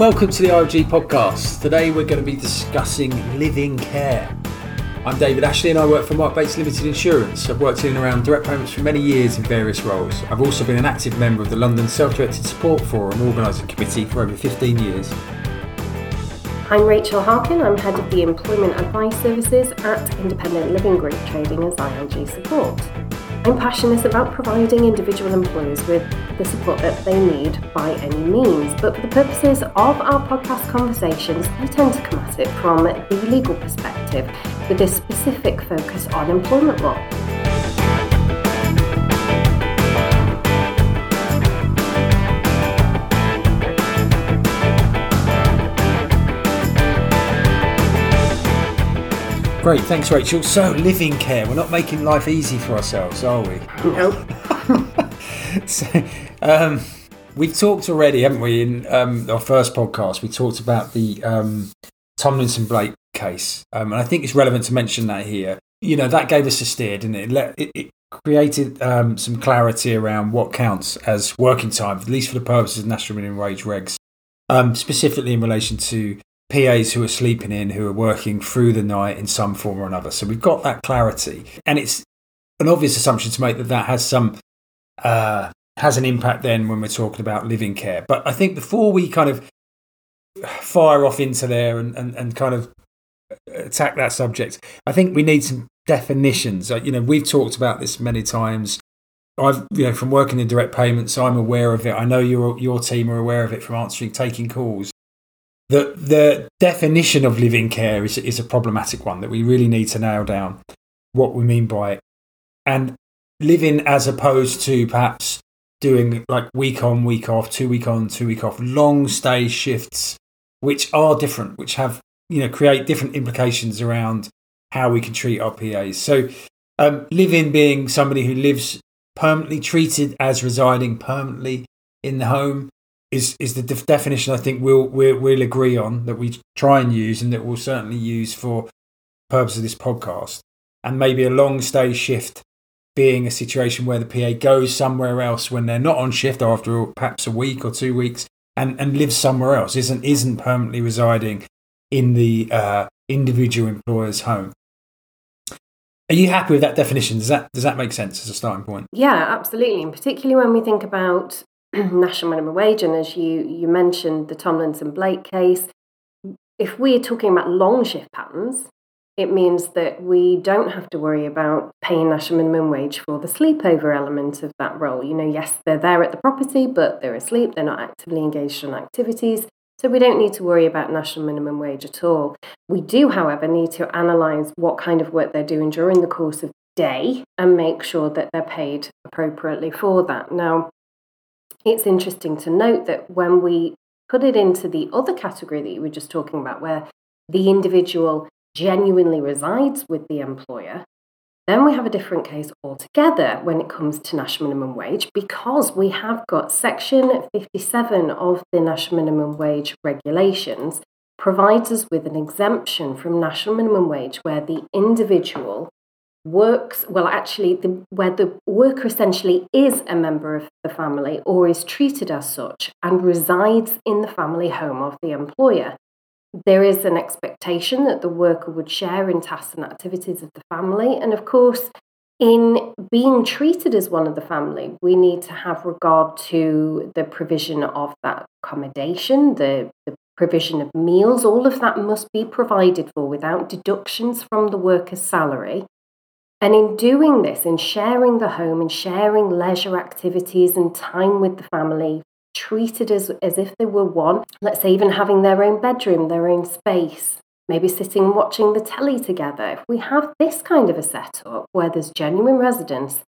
Welcome to the ILG podcast. Today we're going to be discussing live in care. I'm David Ashley and I work for Mark Bates Limited Insurance. I've worked in and around direct payments for many years in various roles. I've also been an active member of the London Self Directed Support Forum Organising Committee for over 15 years. I'm Rachel Harkin, I'm head of the Employment Advice Services at Independent Living Group Trading as ILG Support. I'm passionate about providing individual employers with the support that they need by any means, but for the purposes of our podcast conversations, I tend to come at it from the legal perspective with a specific focus on employment law. Great, thanks Rachel. So, live in care, we're not making life easy for ourselves, are we? Nope. so, um, we've talked already, haven't we, in um, our first podcast? We talked about the um, Tomlinson Blake case, um, and I think it's relevant to mention that here. You know, that gave us a steer, didn't it? It, let, it, it created um, some clarity around what counts as working time, at least for the purposes of national minimum wage regs, um, specifically in relation to PAs who are sleeping in, who are working through the night in some form or another. So we've got that clarity, and it's an obvious assumption to make that that has some uh, has an impact then when we're talking about live in care. But I think before we kind of fire off into there and, and, and kind of attack that subject, I think we need some definitions. You know, we've talked about this many times. I've, you know, from working in direct payments, I'm aware of it. I know your your team are aware of it from answering, taking calls the the definition of live in care is is a problematic one that we really need to nail down what we mean by it. And living as opposed to perhaps doing like week on week off two week on two week off long stay shifts which are different which have you know create different implications around how we can treat our PAs so um, living being somebody who lives permanently treated as residing permanently in the home is is the def- definition I think we'll, we'll we'll agree on that we try and use and that we'll certainly use for purpose of this podcast. And maybe a long stay shift being a situation where the PA goes somewhere else when they're not on shift after perhaps a week or two weeks and, and lives somewhere else, isn't isn't permanently residing in the uh, individual employer's home. Are you happy with that definition? Does that does that make sense as a starting point? Yeah, absolutely. And particularly when we think about national minimum wage, and as you, you mentioned, the Tomlinson Blake case, if we're talking about long shift patterns, it means that we don't have to worry about paying national minimum wage for the sleepover element of that role. You know, yes, they're there at the property, but they're asleep, they're not actively engaged in activities. So we don't need to worry about national minimum wage at all. We do, however, need to analyse what kind of work they're doing during the course of the day and make sure that they're paid appropriately for that. Now, it's interesting to note that when we put it into the other category that you were just talking about, where the individual genuinely resides with the employer, then we have a different case altogether when it comes to national minimum wage because we have got section 57 of the national minimum wage regulations provides us with an exemption from national minimum wage where the individual works well actually the, where the worker essentially is a member of the family or is treated as such and resides in the family home of the employer there is an expectation that the worker would share in tasks and activities of the family. And of course in being treated as one of the family we need to have regard to the provision of that accommodation the, the provision of meals. All of that must be provided for without deductions from the worker's salary and in doing this, in sharing the home and sharing leisure activities and time with the family, treated as, as if they were one, let's say even having their own bedroom, their own space, maybe sitting and watching the telly together. If we have this kind of a setup where there's genuine residence,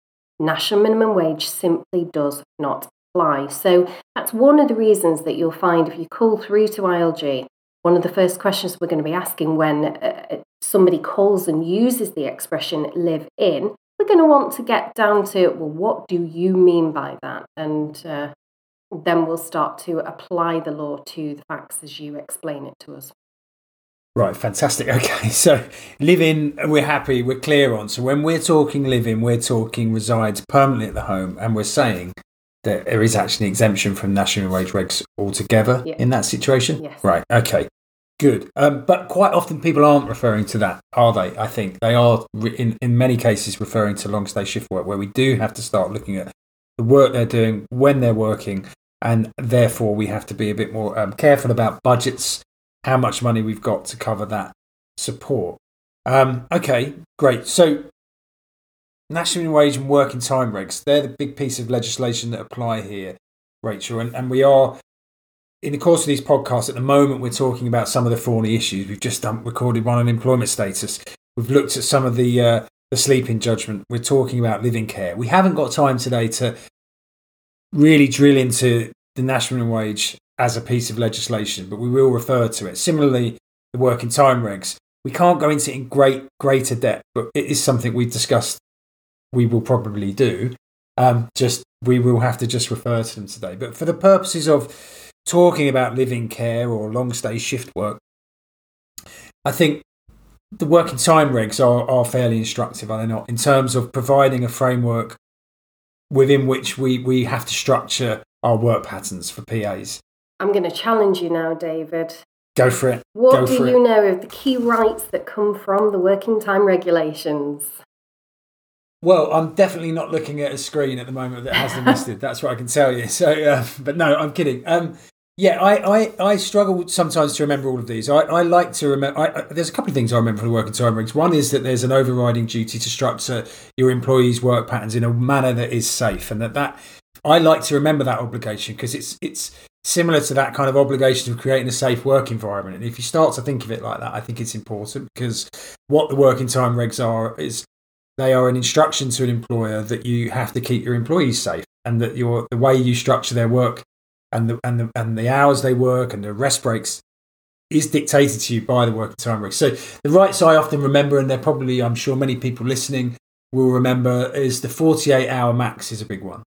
national minimum wage simply does not apply. So that's one of the reasons that you'll find if you call through to ILG, one of the first questions we're going to be asking when uh, somebody calls and uses the expression live in, we're going to want to get down to, well, what do you mean by that? And uh, then we'll start to apply the law to the facts as you explain it to us. Right, fantastic. Okay, so living, we're happy, we're clear on. So when we're talking living, we're talking resides permanently at the home, and we're saying that there is actually an exemption from national wage regs altogether in that situation. Yes. Right. Okay. Good. Um, but quite often people aren't referring to that, are they? I think they are, re- in, in many cases, referring to long stay shift work, where we do have to start looking at the work they're doing when they're working, and therefore we have to be a bit more um, careful about budgets, how much money we've got to cover that support. Um, okay, great. So, national minimum wage and working time regs, they're the big piece of legislation that apply here, Rachel. And, and we are, in the course of these podcasts, at the moment, we're talking about some of the thorny issues. We've just done, recorded one on employment status. We've looked at some of the, uh, the sleeping judgment. We're talking about live in care. We haven't got time today to really drill into the national wage as a piece of legislation, but we will refer to it. Similarly, the working time regs. We can't go into it in great greater depth, but it is something we've discussed. We will probably do. Um, just we will have to just refer to them today. But for the purposes of talking about live in care or long stay shift work, I think the working time regs are, are fairly instructive, are they not? In terms of providing a framework within which we, we have to structure our work patterns for PAs. I'm going to challenge you now, David. Go for it. What Go do you it. know of the key rights that come from the working time regulations? Well, I'm definitely not looking at a screen at the moment that has them listed. That's what I can tell you. So, uh, but no, I'm kidding. Um, yeah, I, I, I struggle sometimes to remember all of these. I, I like to remember. I, I, there's a couple of things I remember from the working time regs. One is that there's an overriding duty to structure your employees' work patterns in a manner that is safe, and that that I like to remember that obligation because it's it's similar to that kind of obligation of creating a safe work environment. And if you start to think of it like that, I think it's important because what the working time regs are is they are an instruction to an employer that you have to keep your employees safe and that your the way you structure their work and the and the and the hours they work and the rest breaks is dictated to you by the working time regs. So the rights I often remember, and they're probably I'm sure many people listening will remember, is the 48 hour max is a big one.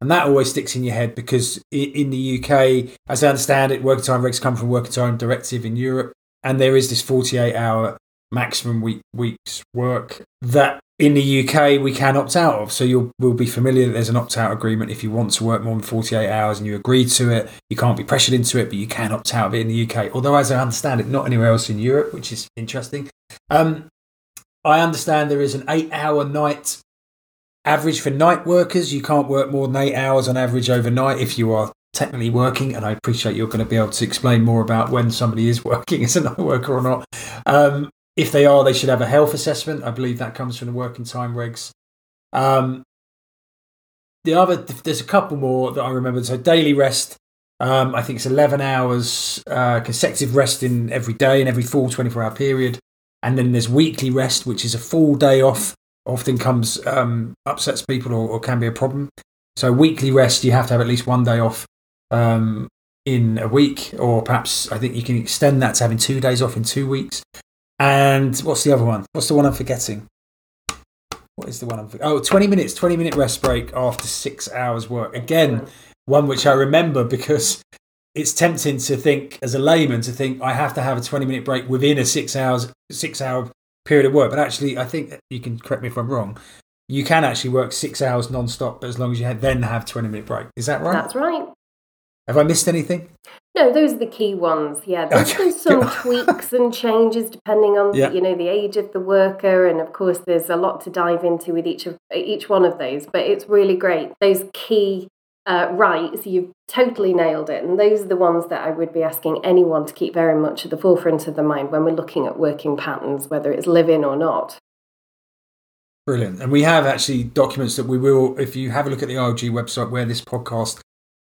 And that always sticks in your head because in the UK, as I understand it, working time regs come from working time directive in Europe, and there is this 48 hour maximum week weeks work that in the UK we can opt out of. So you'll will be familiar that there's an opt out agreement if you want to work more than 48 hours and you agree to it. You can't be pressured into it, but you can opt out of it in the UK. Although, as I understand it, not anywhere else in Europe, which is interesting. Um, I understand there is an eight hour night average for night workers. You can't work more than eight hours on average overnight if you are technically working. And I appreciate you're going to be able to explain more about when somebody is working as a night worker or not. Um, if they are, they should have a health assessment. I believe that comes from the working time regs. Um, the other, there's a couple more that I remember. So daily rest. Um, I think it's 11 hours uh, consecutive rest in every day and every full 24 hour period. And then there's weekly rest, which is a full day off. Often comes um, upsets people or, or can be a problem. So weekly rest, you have to have at least one day off um, in a week, or perhaps I think you can extend that to having two days off in two weeks. And what's the other one? What's the one I'm forgetting? What is the one I'm forgetting? Oh, 20 minutes, 20 minute rest break after six hours work. Again, one which I remember because it's tempting to think as a layman to think I have to have a 20 minute break within a six hours, six hour period of work. But actually, I think you can correct me if I'm wrong. You can actually work six hours non-stop, but as long as you then have 20 minute break. Is that right? That's right. Have I missed anything? No, those are the key ones. Yeah, there's been some tweaks and changes depending on Yeah. you know the age of the worker, and of course there's a lot to dive into with each of each one of those. But it's really great. Those key uh, rights, you've totally nailed it, and those are the ones that I would be asking anyone to keep very much at the forefront of the mind when we're looking at working patterns, whether it's live-in or not. Brilliant. And we have actually documents that we will, if you have a look at the ILG website where this podcast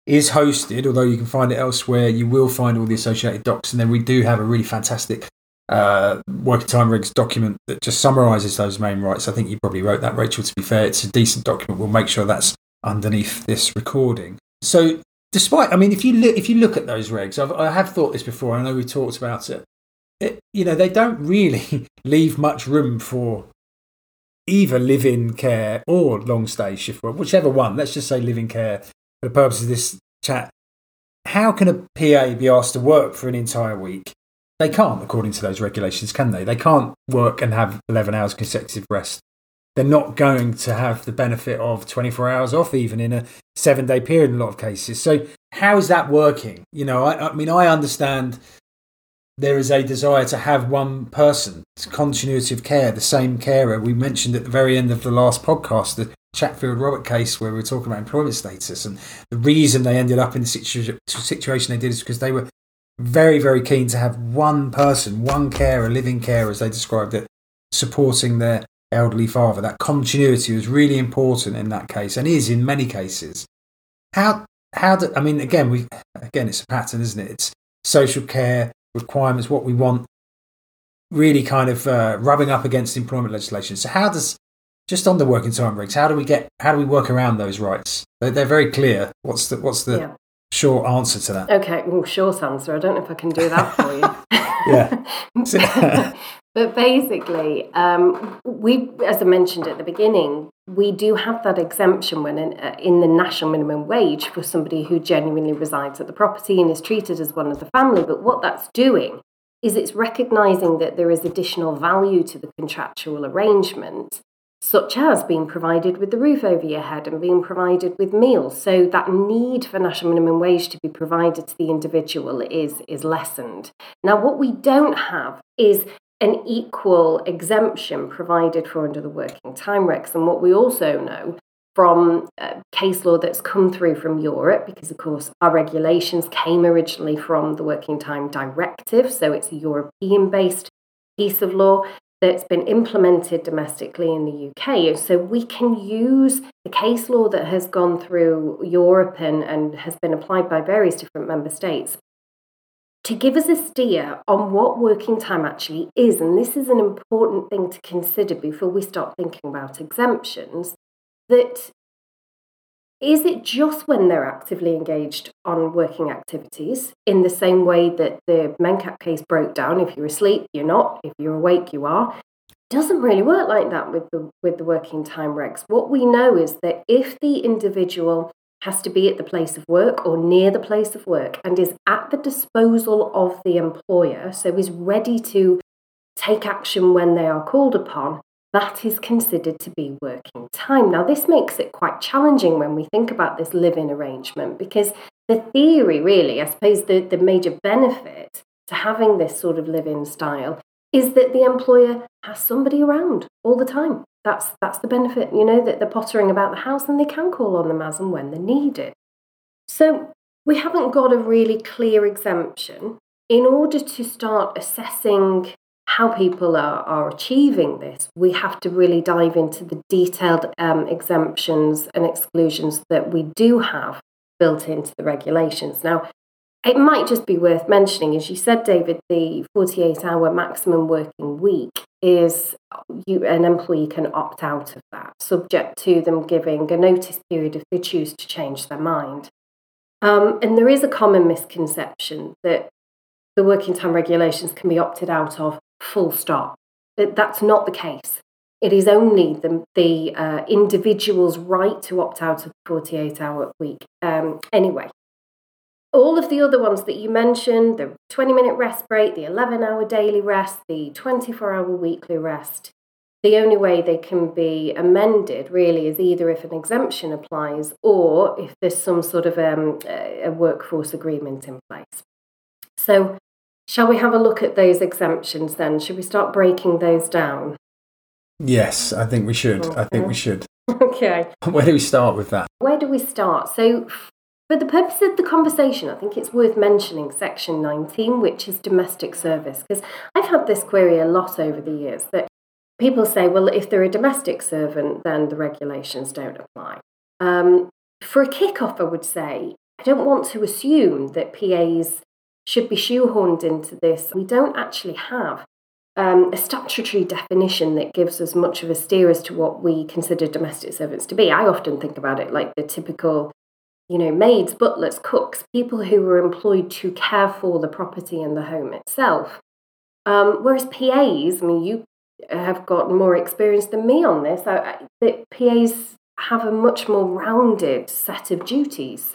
is hosted, although you can find it elsewhere, you will find all the associated docs. And then we do have a really fantastic uh, working time regs document that just summarizes those main rights. I think you probably wrote that, Rachel, to be fair. It's a decent document. We'll make sure that's underneath this recording. So, despite, I mean, if you look, if you look at those regs, I've, I have thought this before. I know we talked about it. it. You know, they don't really leave much room for either live in care or long stay shift work, whichever one. Let's just say live in care for the purpose of this chat. How can a PA be asked to work for an entire week? They can't, according to those regulations, can they? They can't work and have 11 hours consecutive rest they're not going to have the benefit of 24 hours off, even in a seven day period in a lot of cases. So, how is that working? You know, I, I mean, I understand there is a desire to have one person, continuity of care, the same carer. We mentioned at the very end of the last podcast the Chatfield Robert case where we were talking about employment status, and the reason they ended up in the situ- situation they did is because they were very, very keen to have one person, one carer, live in carer, as they described it, supporting their elderly father. That continuity was really important in that case, and is in many cases. How how do I mean? Again, we again, it's a pattern, isn't it? It's social care requirements, what we want, really kind of uh, rubbing up against employment legislation. So how does just on the working time regs, how do we get how do we work around those rights? They're, they're very clear. What's the what's the yeah. short answer to that? Okay, well, short answer. I don't know if I can do that for you. yeah. But basically, um, we, as I mentioned at the beginning, we do have that exemption when in, uh, in, the national minimum wage for somebody who genuinely resides at the property and is treated as one of the family. But what that's doing is it's recognizing that there is additional value to the contractual arrangement, such as being provided with the roof over your head and being provided with meals. So that need for national minimum wage to be provided to the individual is, is lessened. Now, what we don't have is an equal exemption provided for under the working time regs. And what we also know from uh, case law that's come through from Europe, because of course our regulations came originally from the Working Time Directive, so it's a European based piece of law that's been implemented domestically in the UK. So we can use the case law that has gone through Europe and, and has been applied by various different member states to give us a steer on what working time actually is. And this is an important thing to consider before we start thinking about exemptions. That is it just when they're actively engaged on working activities in the same way that the Mencap case broke down? If you're asleep, you're not. If you're awake, you are. It doesn't really work like that with the with the working time regs. What we know is that if the individual has to be at the place of work or near the place of work and is at the disposal of the employer, so is ready to take action when they are called upon, that is considered to be working time. Now, this makes it quite challenging when we think about this live in arrangement because the theory, really, I suppose the, the major benefit to having this sort of live in style is that the employer has somebody around all the time that's that's the benefit, you know, that they're pottering about the house and they can call on them as and when they need it. So we haven't got a really clear exemption. In order to start assessing how people are, are achieving this, we have to really dive into the detailed um, exemptions and exclusions that we do have built into the regulations. Now, it might just be worth mentioning, as you said, David, the 48 hour maximum working week is you, an employee can opt out of that, subject to them giving a notice period if they choose to change their mind. Um, and there is a common misconception that the working time regulations can be opted out of full stop. But that's not the case. It is only the, the uh, individual's right to opt out of the 48 hour week. Um, anyway, all of the other ones that you mentioned the 20 minute rest break, the 11 hour daily rest, the 24 hour weekly rest the only way they can be amended really is either if an exemption applies or if there's some sort of um, a workforce agreement in place. So, shall we have a look at those exemptions then? Should we start breaking those down? Yes, I think we should. Okay. I think we should. Okay. Where do we start with that? Where do we start? So, for the purpose of the conversation, I think it's worth mentioning section 19, which is domestic service, because I've had this query a lot over the years that people say, well, if they're a domestic servant, then the regulations don't apply. Um, for a kick-off, I would say, I don't want to assume that PAs should be shoehorned into this. We don't actually have um, a statutory definition that gives us much of a steer as to what we consider domestic servants to be. I often think about it like the typical you know, maids, butlers, cooks, people who were employed to care for the property and the home itself. Um, whereas PAs, I mean, you have got more experience than me on this, I, that PAs have a much more rounded set of duties.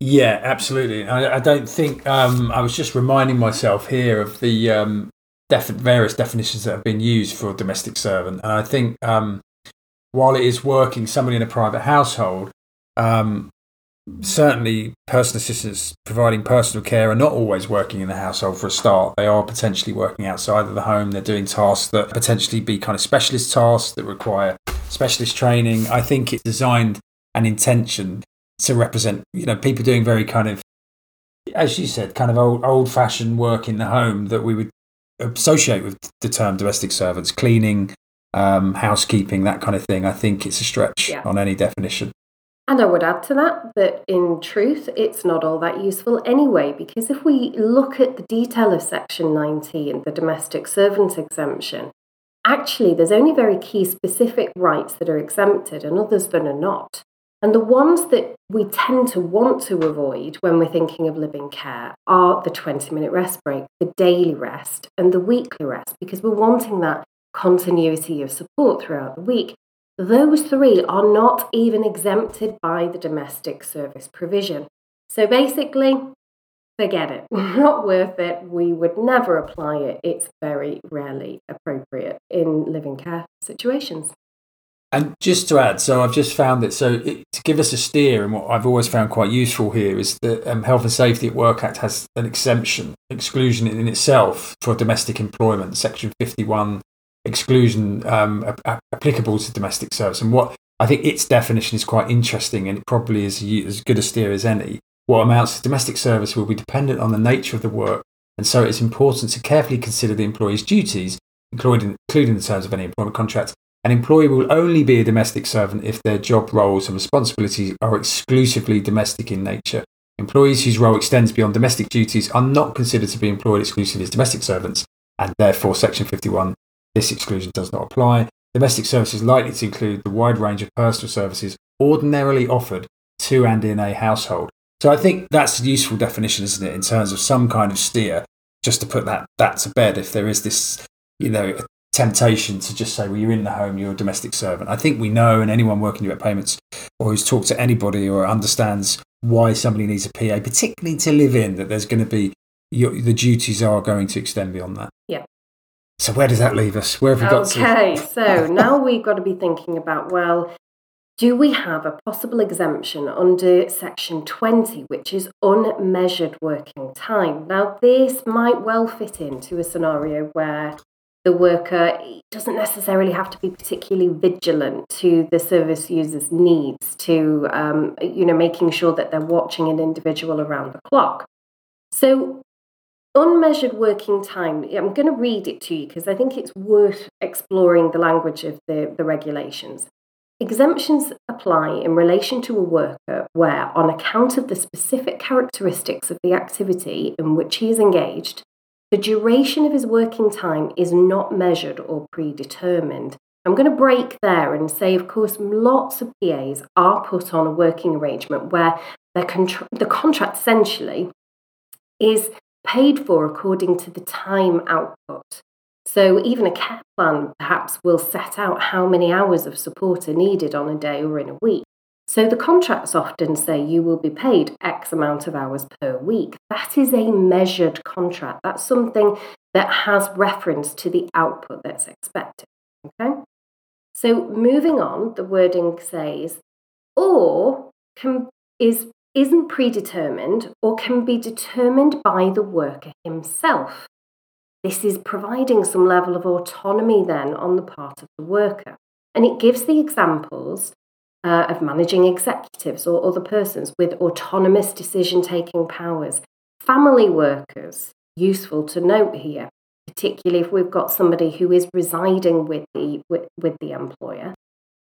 Yeah, absolutely. I, I don't think um, I was just reminding myself here of the um, def- various definitions that have been used for a domestic servant. And I think um, while it is working somebody in a private household, um, certainly personal assistants providing personal care are not always working in the household for a start. They are potentially working outside of the home. They're doing tasks that potentially be kind of specialist tasks that require specialist training. I think it's designed and intention to represent, you know, people doing very kind of, as you said, kind of old old fashioned work in the home that we would associate with the term domestic servants, cleaning, um, housekeeping, that kind of thing. I think it's a stretch yeah. on any definition. And I would add to that that in truth, it's not all that useful anyway, because if we look at the detail of Section 19, the domestic servant exemption, actually there's only very key specific rights that are exempted and others that are not. And the ones that we tend to want to avoid when we're thinking of live in care are the 20 minute rest break, the daily rest, and the weekly rest, because we're wanting that continuity of support throughout the week. Those three are not even exempted by the domestic service provision. So basically, forget it. Not worth it. We would never apply it. It's very rarely appropriate in live in care situations. And just to add, so I've just found that so it, to give us a steer, and what I've always found quite useful here is that um, Health and Safety at Work Act has an exemption, exclusion in itself for domestic employment, Section 51 exclusion um, applicable to domestic service. And what I think its definition is quite interesting, and it probably is as good a steer as any. What amounts to domestic service will be dependent on the nature of the work, and so it's important to carefully consider the employee's duties, including, including the terms of any employment contract. An employee will only be a domestic servant if their job roles and responsibilities are exclusively domestic in nature. Employees whose role extends beyond domestic duties are not considered to be employed exclusively as domestic servants, and therefore Section 51 this exclusion does not apply. Domestic services likely to include the wide range of personal services ordinarily offered to and in a household. So I think that's a useful definition, isn't it, in terms of some kind of steer, just to put that, that to bed if there is this, you know, temptation to just say, well, you're in the home, you're a domestic servant. I think we know, and anyone working direct payments or who's talked to anybody or understands why somebody needs a PA, particularly to live in, that there's going to be your, the duties are going to extend beyond that. Yeah. So where does that leave us? Where have we got okay, to? Okay, so now we've got to be thinking about well, do we have a possible exemption under section 20, which is unmeasured working time? Now, this might well fit into a scenario where the worker doesn't necessarily have to be particularly vigilant to the service user's needs, to um, you know making sure that they're watching an individual around the clock. So unmeasured working time, I'm going to read it to you because I think it's worth exploring the language of the, the regulations. Exemptions apply in relation to a worker where, on account of the specific characteristics of the activity in which he is engaged, the duration of his working time is not measured or predetermined. I'm going to break there and say, of course, lots of PAs are put on a working arrangement where contra- the contract essentially is paid for according to the time output. So, even a care plan perhaps will set out how many hours of support are needed on a day or in a week. So, the contracts often say you will be paid X amount of hours per week. That is a measured contract. That's something that has reference to the output that's expected. Okay? So, moving on, the wording says, or can, is isn't predetermined or can be determined by the worker himself. This is providing some level of autonomy then on the part of the worker. And it gives the examples uh, of managing executives or other persons with autonomous decision taking powers, family workers, useful to note here, particularly if we've got somebody who is residing with the, with, with the employer,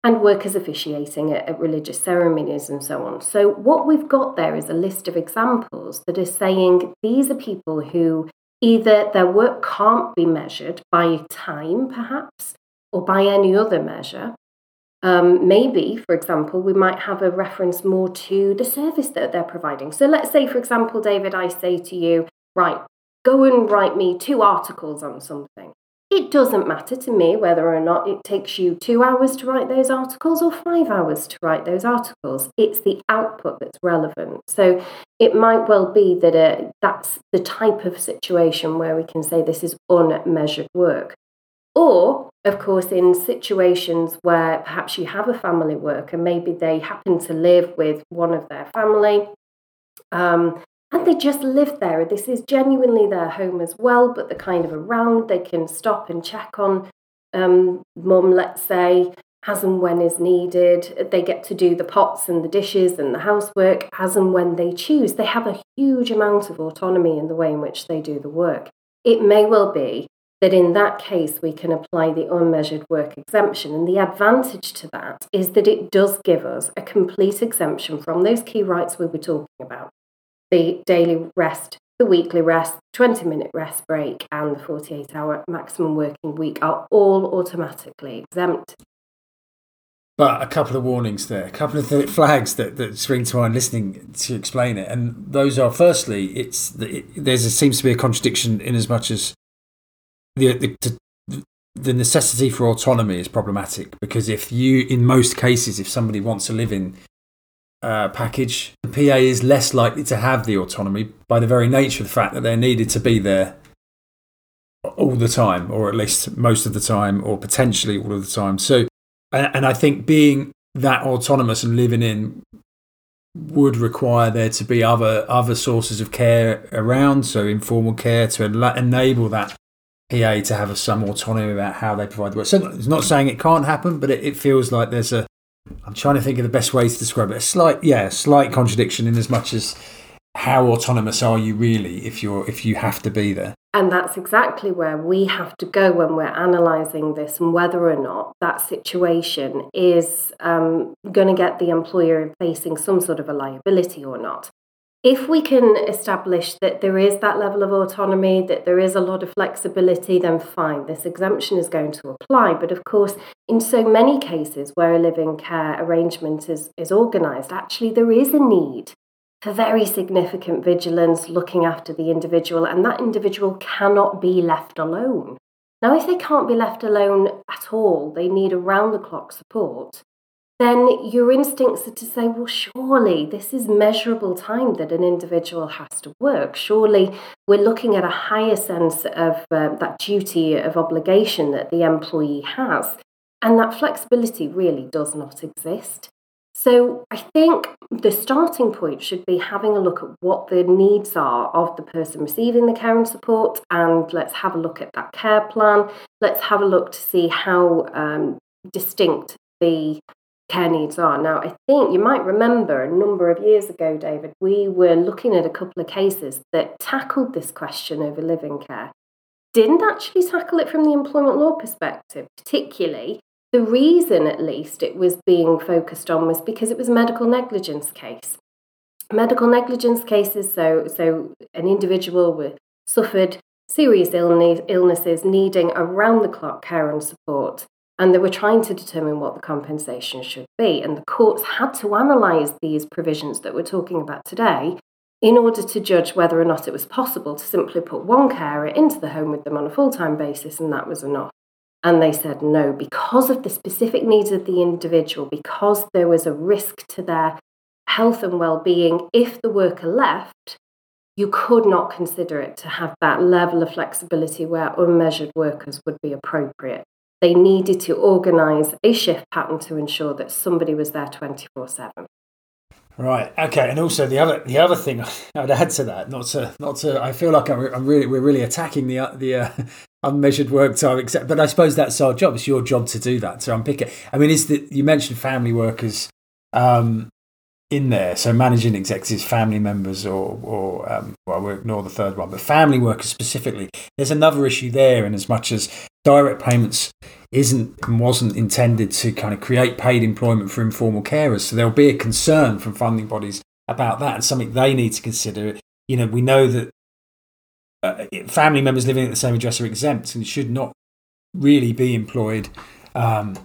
and workers officiating at, at, religious ceremonies and so on. So, what we've got there is a list of examples that are saying these are people who either their work can't be measured by time, perhaps, or by any other measure. Um, maybe, for example, we might have a reference more to the service that they're providing. So, let's say, for example, David, I say to you, right, go and write me two articles on something. It doesn't matter to me whether or not it takes you two hours to write those articles or five hours to write those articles. It's the output that's relevant. So it might well be that uh, that's the type of situation where we can say this is unmeasured work. Or, of course, in situations where perhaps you have a family worker, maybe they happen to live with one of their family. Um, and they just live there. This is genuinely their home as well, but they're kind of around. They can stop and check on um, mum, let's say, as and when is needed. They get to do the pots and the dishes and the housework as and when they choose. They have a huge amount of autonomy in the way in which they do the work. It may well be that in that case we can apply the unmeasured work exemption. And the advantage to that is that it does give us a complete exemption from those key rights we were talking about the daily rest, the weekly rest, 20 minute rest break, and the 48 hour maximum working week are all automatically exempt. But a couple of warnings there, a couple of flags that, that spring to mind listening to explain it. And those are firstly, it's it, there's a, seems to be a contradiction in as much as the, the, the necessity for autonomy is problematic because if you, in most cases, if somebody wants to live in uh, package, the PA is less likely to have the autonomy by the very nature of the fact that they're needed to be there all the time, or at least most of the time, or potentially all of the time. So, and, and I think being that autonomous and living in would require there to be other other sources of care around, so informal care to enable that PA to have some autonomy about how they provide the work. So it's not saying it can't happen, but it, it feels like there's a I'm trying to think of the best way to describe it. A slight, yeah, a slight contradiction in as much as how autonomous are you really if you're if you have to be there. And that's exactly where we have to go when we're analysing this and whether or not that situation is um, going to get the employer facing some sort of a liability or not if we can establish that there is that level of autonomy, that there is a lot of flexibility, then fine, this exemption is going to apply. But of course, in so many cases where a live in care arrangement is, is organised, actually there is a need for very significant vigilance looking after the individual, and that individual cannot be left alone. Now, if they can't be left alone at all, they need around the clock support then your instincts are to say, well, surely this is measurable time that an individual has to work. Surely we're looking at a higher sense of uh, that duty of obligation that the employee has. And that flexibility really does not exist. So I think the starting point should be having a look at what the needs are of the person receiving the care and support, and let's have a look at that care plan. Let's have a look to see how um, distinct the care needs are. Now, I think you might remember a number of years ago, David, we were looking at a couple of cases that tackled this question over live in care. Didn't actually tackle it from the employment law perspective, particularly. The reason, at least, it was being focused on was because it was a medical negligence case. Medical negligence cases, so, so an individual with suffered serious illness, illnesses needing around the clock care and support and they were trying to determine what the compensation should be. And the courts had to analyse these provisions that we're talking about today in order to judge whether or not it was possible to simply put one carer into the home with them on a full time basis, and that was enough. And they said no, because of the specific needs of the individual, because there was a risk to their health and well being if the worker left, you could not consider it to have that level of flexibility where unmeasured workers would be appropriate they needed to organise a shift pattern to ensure that somebody was there 24 7. Right. Okay. And also the other the other thing I'd add to that, not to not to, I feel like I'm, really we're really attacking the the uh, unmeasured work time, except, but I suppose that's our job. It's your job to do that. So I'm picking. I mean, is that you mentioned family workers um, in there? So managing executives, family members, or or um, well, we'll ignore the third one, but family workers specifically. There's another issue there, in as much as direct payments isn't and wasn't intended to kind of create paid employment for informal carers. So there'll be a concern from funding bodies about that and something they need to consider. You know, we know that uh, family members living at the same address are exempt and should not really be employed um,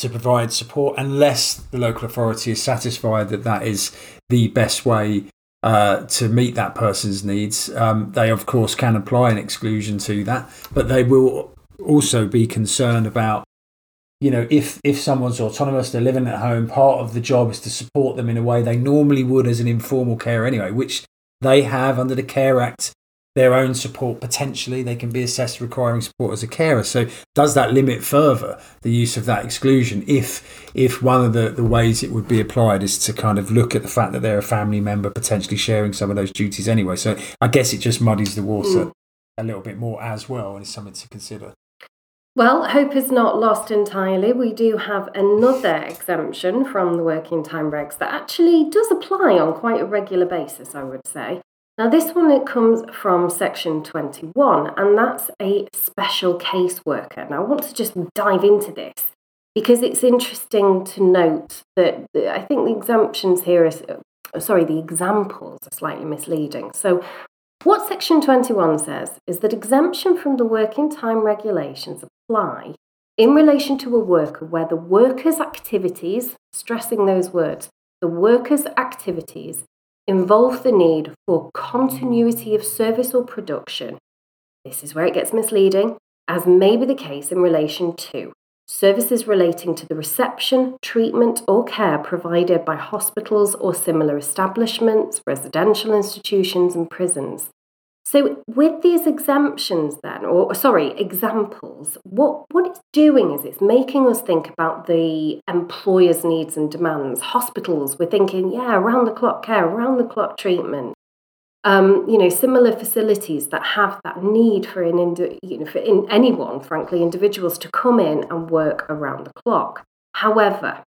to provide support unless the local authority is satisfied that that is the best way uh, to meet that person's needs. Um, they, of course, can apply an exclusion to that, but they will also be concerned about you know, if if someone's autonomous, they're living at home, part of the job is to support them in a way they normally would as an informal carer anyway, which they have under the Care Act their own support potentially they can be assessed requiring support as a carer so does that limit further the use of that exclusion if if one of the, the ways it would be applied is to kind of look at the fact that they're a family member potentially sharing some of those duties anyway so i guess it just muddies the water mm. a little bit more as well and it's something to consider well, hope is not lost entirely. We do have another exemption from the working time regs that actually does apply on quite a regular basis, I would say. Now, this one it comes from section 21, and that's a special case worker. Now, I want to just dive into this because it's interesting to note that I think the exemptions here is, uh, sorry, the examples are slightly misleading. So, what Section 21 says is that exemption from the working time regulations apply in relation to a worker where the worker's activities, stressing those words, the worker's activities involve the need for continuity of service or production. This is where it gets misleading, as may be the case in relation to services relating to the reception, treatment, or care provided by hospitals or similar establishments, residential institutions, and prisons. So, with these exemptions, then, or sorry, examples, what, what it's doing is it's making us think about the employer's needs and demands. Hospitals, we're thinking, yeah, around the clock care, around the clock treatment. Um, you know, similar facilities that have that need for an indi- you know, for in anyone, frankly, individuals to come in and work around the clock. However,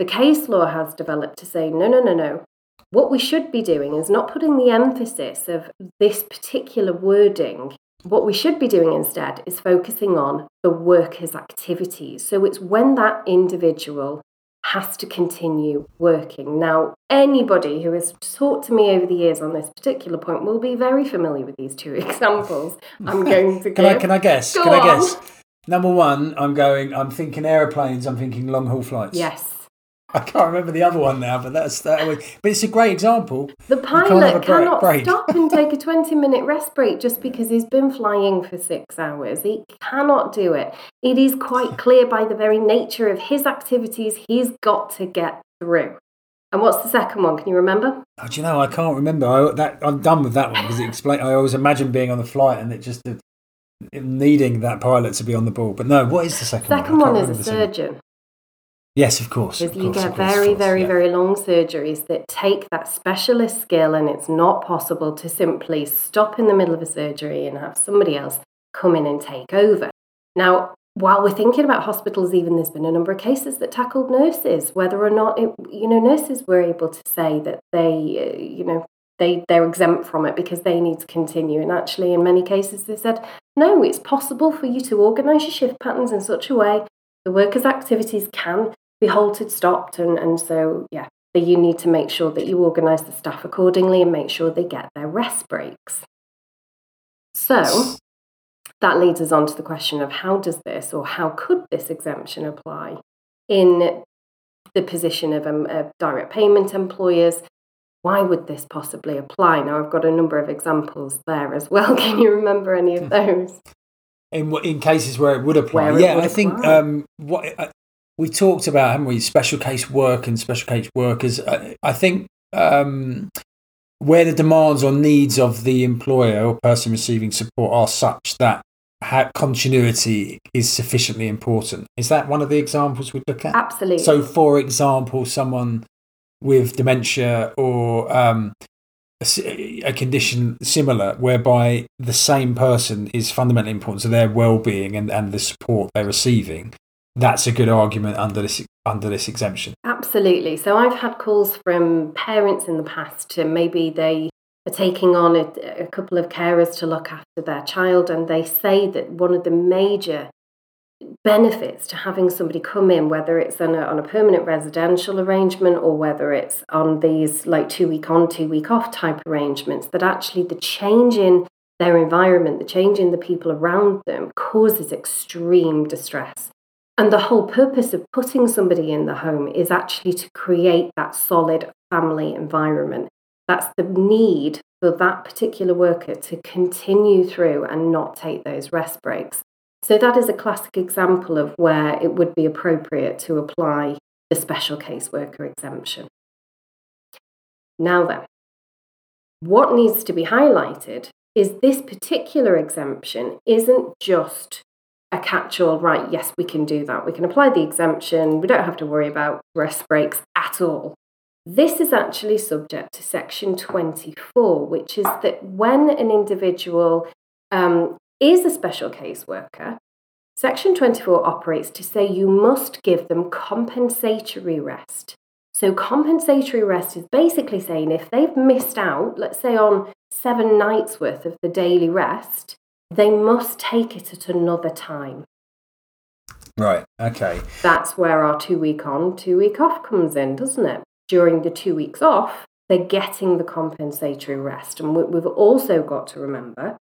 the case law has developed to say, no, no, no, no. What we should be doing is not putting the emphasis of this particular wording. What we should be doing instead is focusing on the worker's activities. So it's when that individual has to continue working. Now, anybody who has talked to me over the years on this particular point will be very familiar with these two examples. I'm going to can I can I guess? Go can on. I guess? Number one, I'm going. I'm thinking aeroplanes. I'm thinking long haul flights. Yes. I can't remember the other one now, but that's that. Was, but it's a great example. The pilot cannot break. stop and take a twenty-minute rest break just because he's been flying for six hours. He cannot do it. It is quite clear by the very nature of his activities he's got to get through. And what's the second one? Can you remember? Oh, do you know? I can't remember. I, that, I'm done with that one because it explain. I always imagine being on the flight and it just uh, needing that pilot to be on the ball. But no, what is the second, second one? Second one is a surgeon. Yes, of course. Because you get very, course, very, yeah. very long surgeries that take that specialist skill, and it's not possible to simply stop in the middle of a surgery and have somebody else come in and take over. Now, while we're thinking about hospitals, even there's been a number of cases that tackled nurses, whether or not it, you know nurses were able to say that they, uh, you know, they they're exempt from it because they need to continue. And actually, in many cases, they said no, it's possible for you to organise your shift patterns in such a way the workers' activities can be halted, stopped, and, and so, yeah, you need to make sure that you organise the staff accordingly and make sure they get their rest breaks. So, that leads us on to the question of how does this or how could this exemption apply in the position of um, uh, direct payment employers? Why would this possibly apply? Now, I've got a number of examples there as well. Can you remember any of hmm. those? In, in cases where it would apply, yeah, would I think um, what uh, we talked about, haven't we, special case work and special case workers. I, I think um, where the demands or needs of the employer or person receiving support are such that continuity is sufficiently important. Is that one of the examples we look at? Absolutely. So, for example, someone with dementia or um, a, condition similar whereby the same person is fundamentally important to their well-being and, and the support they're receiving that's a good argument under this under this exemption. Absolutely. So I've had calls from parents in the past to maybe they are taking on a, a couple of carers to look after their child, and they say that one of the major benefits to having somebody come in, whether it's on a, on a permanent residential arrangement or whether it's on these like two week on, two week off type arrangements, that actually the change in their environment, the change in the people around them causes extreme distress. And the whole purpose of putting somebody in the home is actually to create that solid family environment. That's the need for that particular worker to continue through and not take those rest breaks. So that is a classic example of where it would be appropriate to apply the special caseworker exemption. Now then, what needs to be highlighted is this particular exemption isn't just a catch all, right? Yes, we can do that. We can apply the exemption. We don't have to worry about rest breaks at all. This is actually subject to section 24, which is that when an individual um, is a special case worker, section 24 operates to say you must give them compensatory rest. So, compensatory rest is basically saying if they've missed out, let's say on seven nights worth of the daily rest, they must take it at another time. Right, okay. That's where our two week on, two week off comes in, doesn't it? during the two weeks off, they're getting the compensatory rest. And we've also got to remember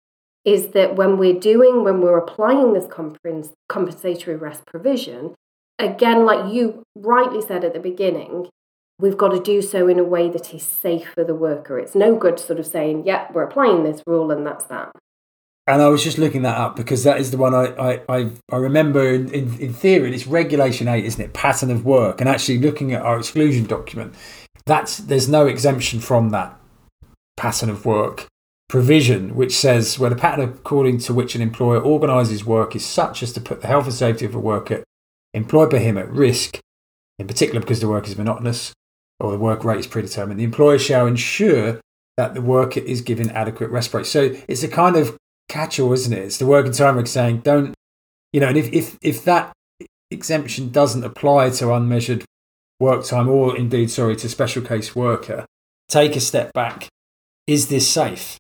is that when we're doing, when we're applying this compensatory rest provision, again, like you rightly said at the beginning, we've got to do so in a way that is safe for the worker. It's no good sort of saying, yeah, we're applying this rule and that's that. And I was just looking that up because that is the one I, I, I, remember in, in, in theory, it's Regulation 8, isn't it? Pattern of work. And actually looking at our exclusion document, that's there's no exemption from that pattern of work provision, which says where the pattern according to which an employer organises work is such as to put the health and safety of a worker employed by him at risk, in particular because the work is monotonous or the work rate is predetermined, the employer shall ensure that the worker is given adequate rest breaks. So it's a kind of catch-all, isn't it? It's the working time regs saying don't, you know, and if, if, if that exemption doesn't apply to unmeasured work time or indeed, sorry, to special case worker, take a step back. Is this safe?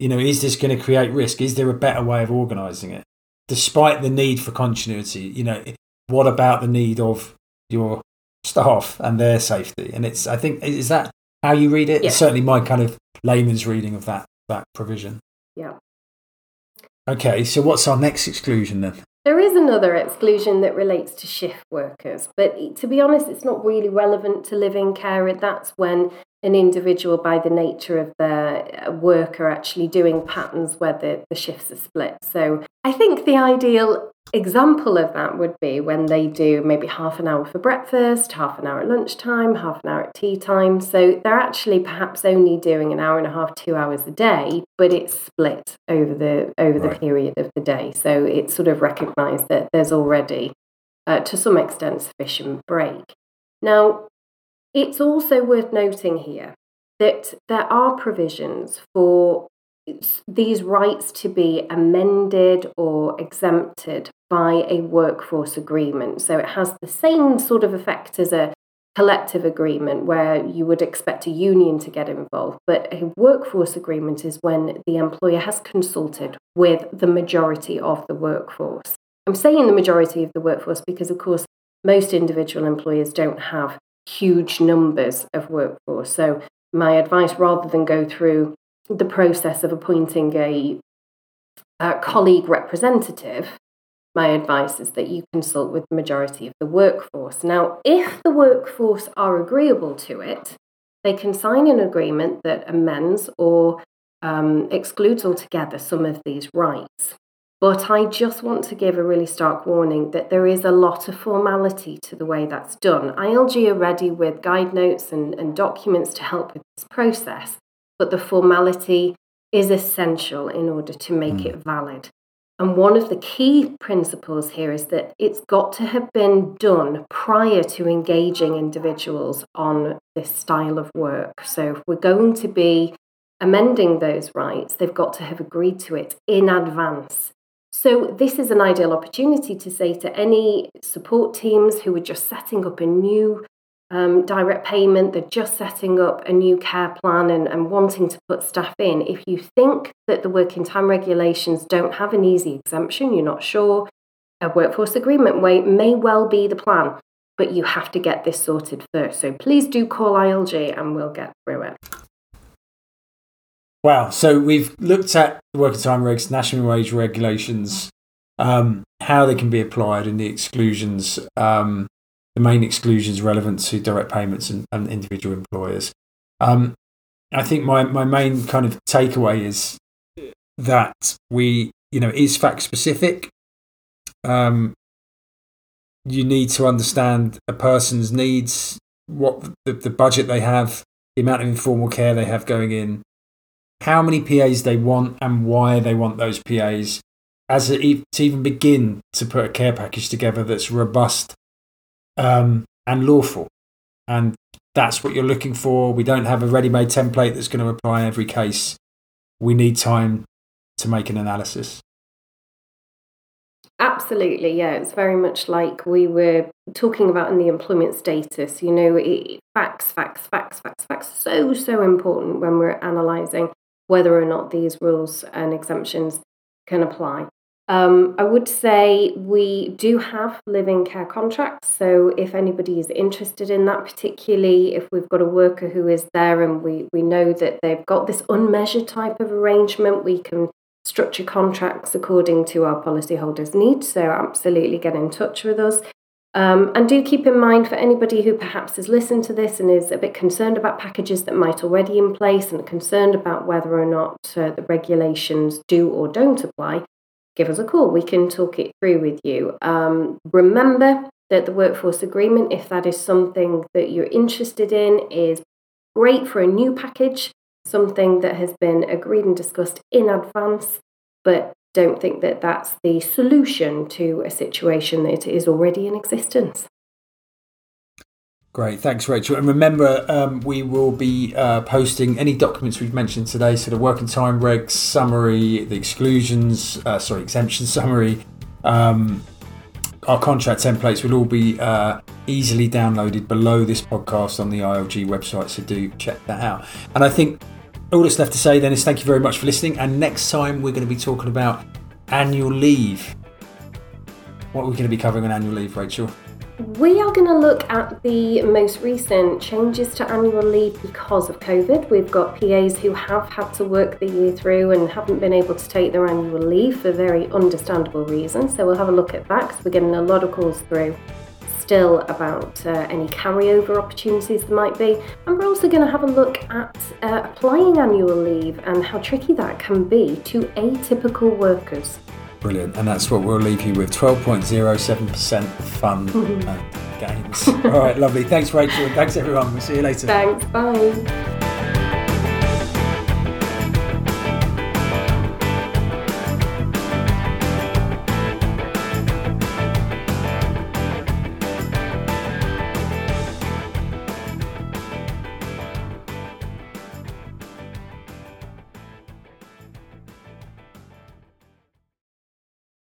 You know, is this going to create risk? Is there a better way of organising it? Despite the need for continuity, you know, what about the need of your staff and their safety? And it's, I think, is that how you read it? It's certainly my kind of layman's reading of that that provision. Yeah. Okay, so what's our next exclusion then? There is another exclusion that relates to shift workers, but to be honest, it's not really relevant to live in care. That's when an individual, by the nature of their uh, work, are actually doing patterns where the, the shifts are split. So I think the ideal example of that would be when they do maybe half an hour for breakfast, half an hour at lunchtime, half an hour at tea time. So they're actually perhaps only doing an hour and a half, two hours a day, but it's split over the over right. the period of the day. So it's sort of recognised that there's already, uh, to some extent, sufficient break. Now, it's also worth noting here that there are provisions for these rights to be amended or exempted by a workforce agreement. So it has the same sort of effect as a collective agreement where you would expect a union to get involved. But a workforce agreement is when the employer has consulted with the majority of the workforce. I'm saying the majority of the workforce because, of course, most individual employers don't have huge numbers of workforce. So, my advice rather than go through the process of appointing a, a colleague representative, my advice is that you consult with the majority of the workforce. Now, if the workforce are agreeable to it, they can sign an agreement that amends or um, excludes altogether some of these rights. But I just want to give a really stark warning that there is a lot of formality to the way that's done. ILG are ready with guide notes and, and documents to help with this process, but the formality is essential in order to make mm. it valid. And one of the key principles here is that it's got to have been done prior to engaging individuals on this style of work. So if we're going to be amending those rights, they've got to have agreed to it in advance. So, this is an ideal opportunity to say to any support teams who are just setting up a new um, direct payment, they're just setting up a new care plan and, and wanting to put staff in. If you think that the working time regulations don't have an easy exemption, you're not sure, a workforce agreement way may well be the plan, but you have to get this sorted first. So please do call ILG and we'll get through it. Wow. So we've looked at working time regs, national wage regulations, um, how they can be applied, and the exclusions um, the main exclusions relevant to direct payments and, and individual employers. Um, I think my, my main kind of takeaway is that we, you know, is fact specific. Um, you need to understand a person's needs, what the, the budget they have, the amount of informal care they have going in, how many PAs they want, and why they want those PAs. As a, to even begin to put a care package together that's robust um, and lawful, and that's what you're looking for. We don't have a ready-made template that's going to apply in every case. We need time to make an analysis. Absolutely, yeah. It's very much like we were talking about in the employment status. You know, it, facts, facts, facts, facts, facts. So, so important when we're analysing whether or not these rules and exemptions can apply. Um, I would say we do have live in care contracts. So if anybody is interested in that, particularly if we've got a worker who is there and we, we know that they've got this unmeasured type of arrangement, we can structure contracts according to our policyholders' needs. So absolutely get in touch with us. Um, and do keep in mind for anybody who perhaps has listened to this and is a bit concerned about packages that might already in place and concerned about whether or not uh, the regulations do or don't apply, give us a call. We can talk it through with you. Um, remember that the workforce agreement, if that is something that you're interested in, is great for a new package, something that has been agreed and discussed in advance, but don't think that that's the solution to a situation that is already in existence. Great, thanks, Rachel. And remember, um, we will be uh, posting any documents we've mentioned today, so the working time regs summary, the exclusions, uh, sorry, exemption summary, um, our contract templates will all be uh, easily downloaded below this podcast on the ILG website, so do check that out. And I think all that's left to say then is thank you very much for listening. And next time, we're going to be talking about annual leave. What are we going to be covering on annual leave, Rachel? We are going to look at the most recent changes to annual leave because of COVID. We've got PAs who have had to work the year through and haven't been able to take their annual leave for very understandable reasons. So we'll have a look at that because we're getting a lot of calls through still about uh, any carryover opportunities there might be. And we're also going to have a look at uh, applying annual leave and how tricky that can be to atypical workers. Brilliant. And that's what we'll leave you with 12.07% fun mm-hmm. games. All right, lovely. Thanks, Rachel. Thanks, everyone. We'll see you later. Thanks. Bye.